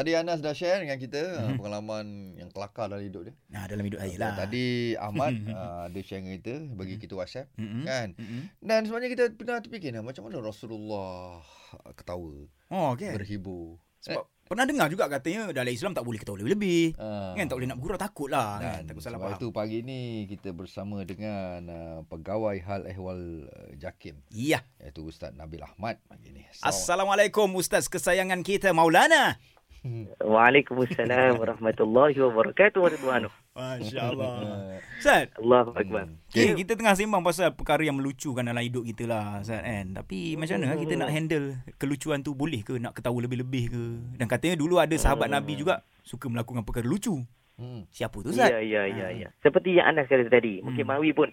tadi Anas dah share dengan kita mm-hmm. pengalaman yang kelakar dalam hidup dia. Nah, dalam hidup saya lah. Tadi Ahmad uh, dia share dengan kita bagi kita WhatsApp Mm-mm. kan. Mm-mm. Dan sebenarnya kita pernah terfikir nah, macam mana Rasulullah ketawa, Oh, okey. berhibur. Sebab pernah dengar juga katanya dalam Islam tak boleh ketawa lebih-lebih. Uh, Kan tak boleh nak bergurau takut lah kan. Takut salah faham. itu pagi ni kita bersama dengan uh, pegawai hal ehwal uh, JAKIM Iya. iaitu Ustaz Nabil Ahmad pagi ni. Assalamualaikum Ustaz kesayangan kita Maulana. Waalaikumsalam warahmatullahi wabarakatuh Ridwanu. Masya Allah. Uh, Ustaz, Allahu akbar. okay, kita tengah sembang pasal perkara yang melucukan dalam hidup kita lah Ustaz kan. Tapi macam mana kita nak handle kelucuan tu boleh ke nak ketawa lebih-lebih ke? Dan katanya dulu ada sahabat Nabi juga suka melakukan perkara lucu. hmm. Siapa tu Ustaz? Ya, ya, ya, ya. Seperti yang Anas kata tadi, mungkin Hmm. Mawi pun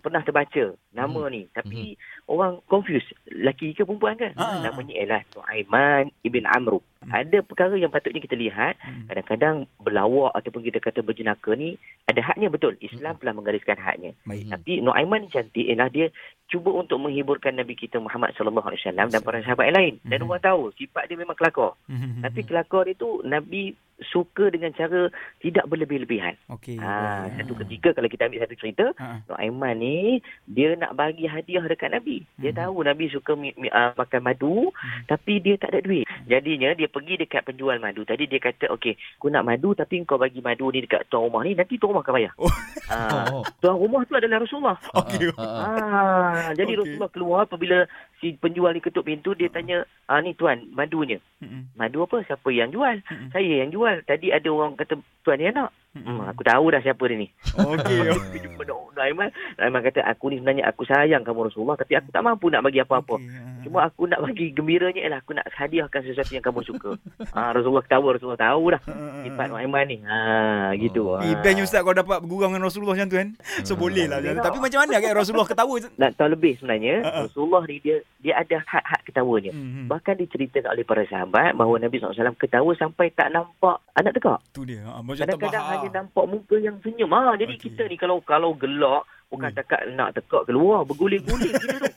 pernah terbaca nama ni, tapi orang confuse, lelaki ke perempuan kan? Ah, ah, ah. Namanya ialah Nuaiman ibn Amru. Hmm. Ada perkara yang patutnya kita lihat, Hmm. kadang-kadang berlawak ataupun kita kata berjenaka ni ada haknya betul. Islam telah menggariskan haknya. Baik. Tapi Nuaiman ni cantik ialah dia cuba untuk menghiburkan Nabi kita Muhammad sallallahu alaihi wasallam dan para sahabat yang lain. Dan orang tahu sifat dia memang kelakar. Tapi kelakar dia tu Nabi suka dengan cara tidak berlebih-lebihan. Okey. Ha, baik. satu ketika kalau kita ambil satu cerita, Ha. Nuaiman ni dia nak bagi hadiah dekat Nabi. Dia Mhm. tahu Nabi suka mi, mi, uh, makan madu, Mhm. tapi dia tak ada duit. Jadinya dia pergi dekat penjual madu. Tadi dia kata, "Okey, aku nak madu tapi kau bagi madu ni dekat tuan rumah ni, nanti tuan rumah akan bayar." Oh. Ha, Oh. tuan rumah tu adalah Rasulullah. Okey. Ah, ah. Ah, jadi Okey. Rasulullah keluar apabila si penjual ni ketuk pintu dia tanya, "Ah ni tuan, madunya." Mm-mm. Madu apa? Siapa yang jual? Mm-mm. Saya yang jual. Tadi ada orang kata tuan ni nak. Hmm, aku tahu dah siapa dia ni. Okey. Aku jumpa Naiman. Naiman kata, aku ni sebenarnya aku sayang kamu Rasulullah. Tapi aku tak mampu nak bagi apa-apa. Okey, ha. Cuma aku nak bagi gembiranya ialah aku nak hadiahkan sesuatu yang kamu suka. ha, Rasulullah ketawa. Rasulullah tahu dah. Ha, ha, ha. Sifat Naiman ni. Ha, gitu. Eh, best Ustaz kalau dapat bergurau dengan Rasulullah macam tu kan. So boleh lah. Boleh lah. Tapi macam mana kan Rasulullah ketawa? Nak tahu lebih sebenarnya, Ha, ha. Rasulullah ni dia dia ada hak-hak ketawanya. Hmm. Bahkan diceritakan oleh para sahabat bahawa Nabi SAW ketawa sampai tak nampak anak tegak. Tu dia. Ha, macam Kadang-kadang hanya nampak muka yang senyum. Ha, jadi Okey. kita ni kalau kalau gelak, bukan Hmm. cakap nak tekak keluar, berguling-guling kita tu.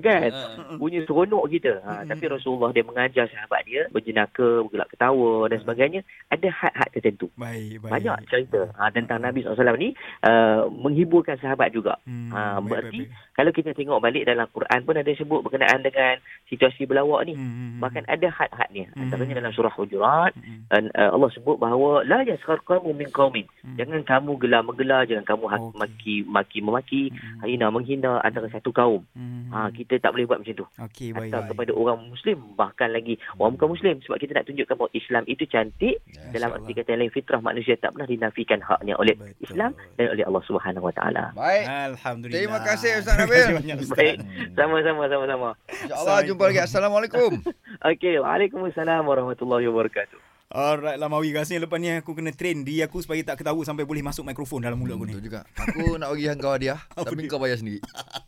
Kan? Bunyi seronok kita. Ha, Hmm. tapi Rasulullah dia mengajar sahabat dia berjenaka, bergelak ketawa dan sebagainya. Ada had-had tertentu. Baik, baik. Banyak cerita ha, tentang Nabi SAW ni uh, menghiburkan sahabat juga. Hmm, Ha, baik, berarti baik, baik. Kalau kita tengok balik dalam Quran pun ada sebut berkenaan dengan situasi berlawak ni. Hmm, hmm, hmm. Bahkan ada had-hadnya. Hmm. Antaranya dalam surah Hujurat Hmm, dan uh, Allah sebut bahawa la yaskhar qamu min qaumin. hmm. Jangan kamu gelar menggelar, jangan kamu Okey. maki maki memaki, Hmm, hina menghina antara satu kaum. hmm. Ha kita tak boleh buat macam tu. Okey, baik, Atau baik. kepada orang muslim bahkan lagi orang bukan muslim sebab kita nak tunjukkan bahawa Islam itu cantik Ya, dalam arti kata yang lain fitrah manusia tak pernah dinafikan haknya oleh Betul. Islam dan oleh Allah Subhanahu Wa Taala. Baik. Alhamdulillah. Terima kasih, Ustaz Terima Nabil. kasih banyak, Ustaz. Baik, sama-sama sama-sama. InsyaAllah jumpa lagi. Assalamualaikum. Okey, Waalaikumsalam warahmatullahi wabarakatuh. Alright lah Mawi Rasanya lepas ni aku kena train diri aku Supaya tak ketawa sampai boleh masuk mikrofon dalam mulut aku ni Betul juga. Aku nak bagi kau hadiah tapi dia? kau bayar sendiri.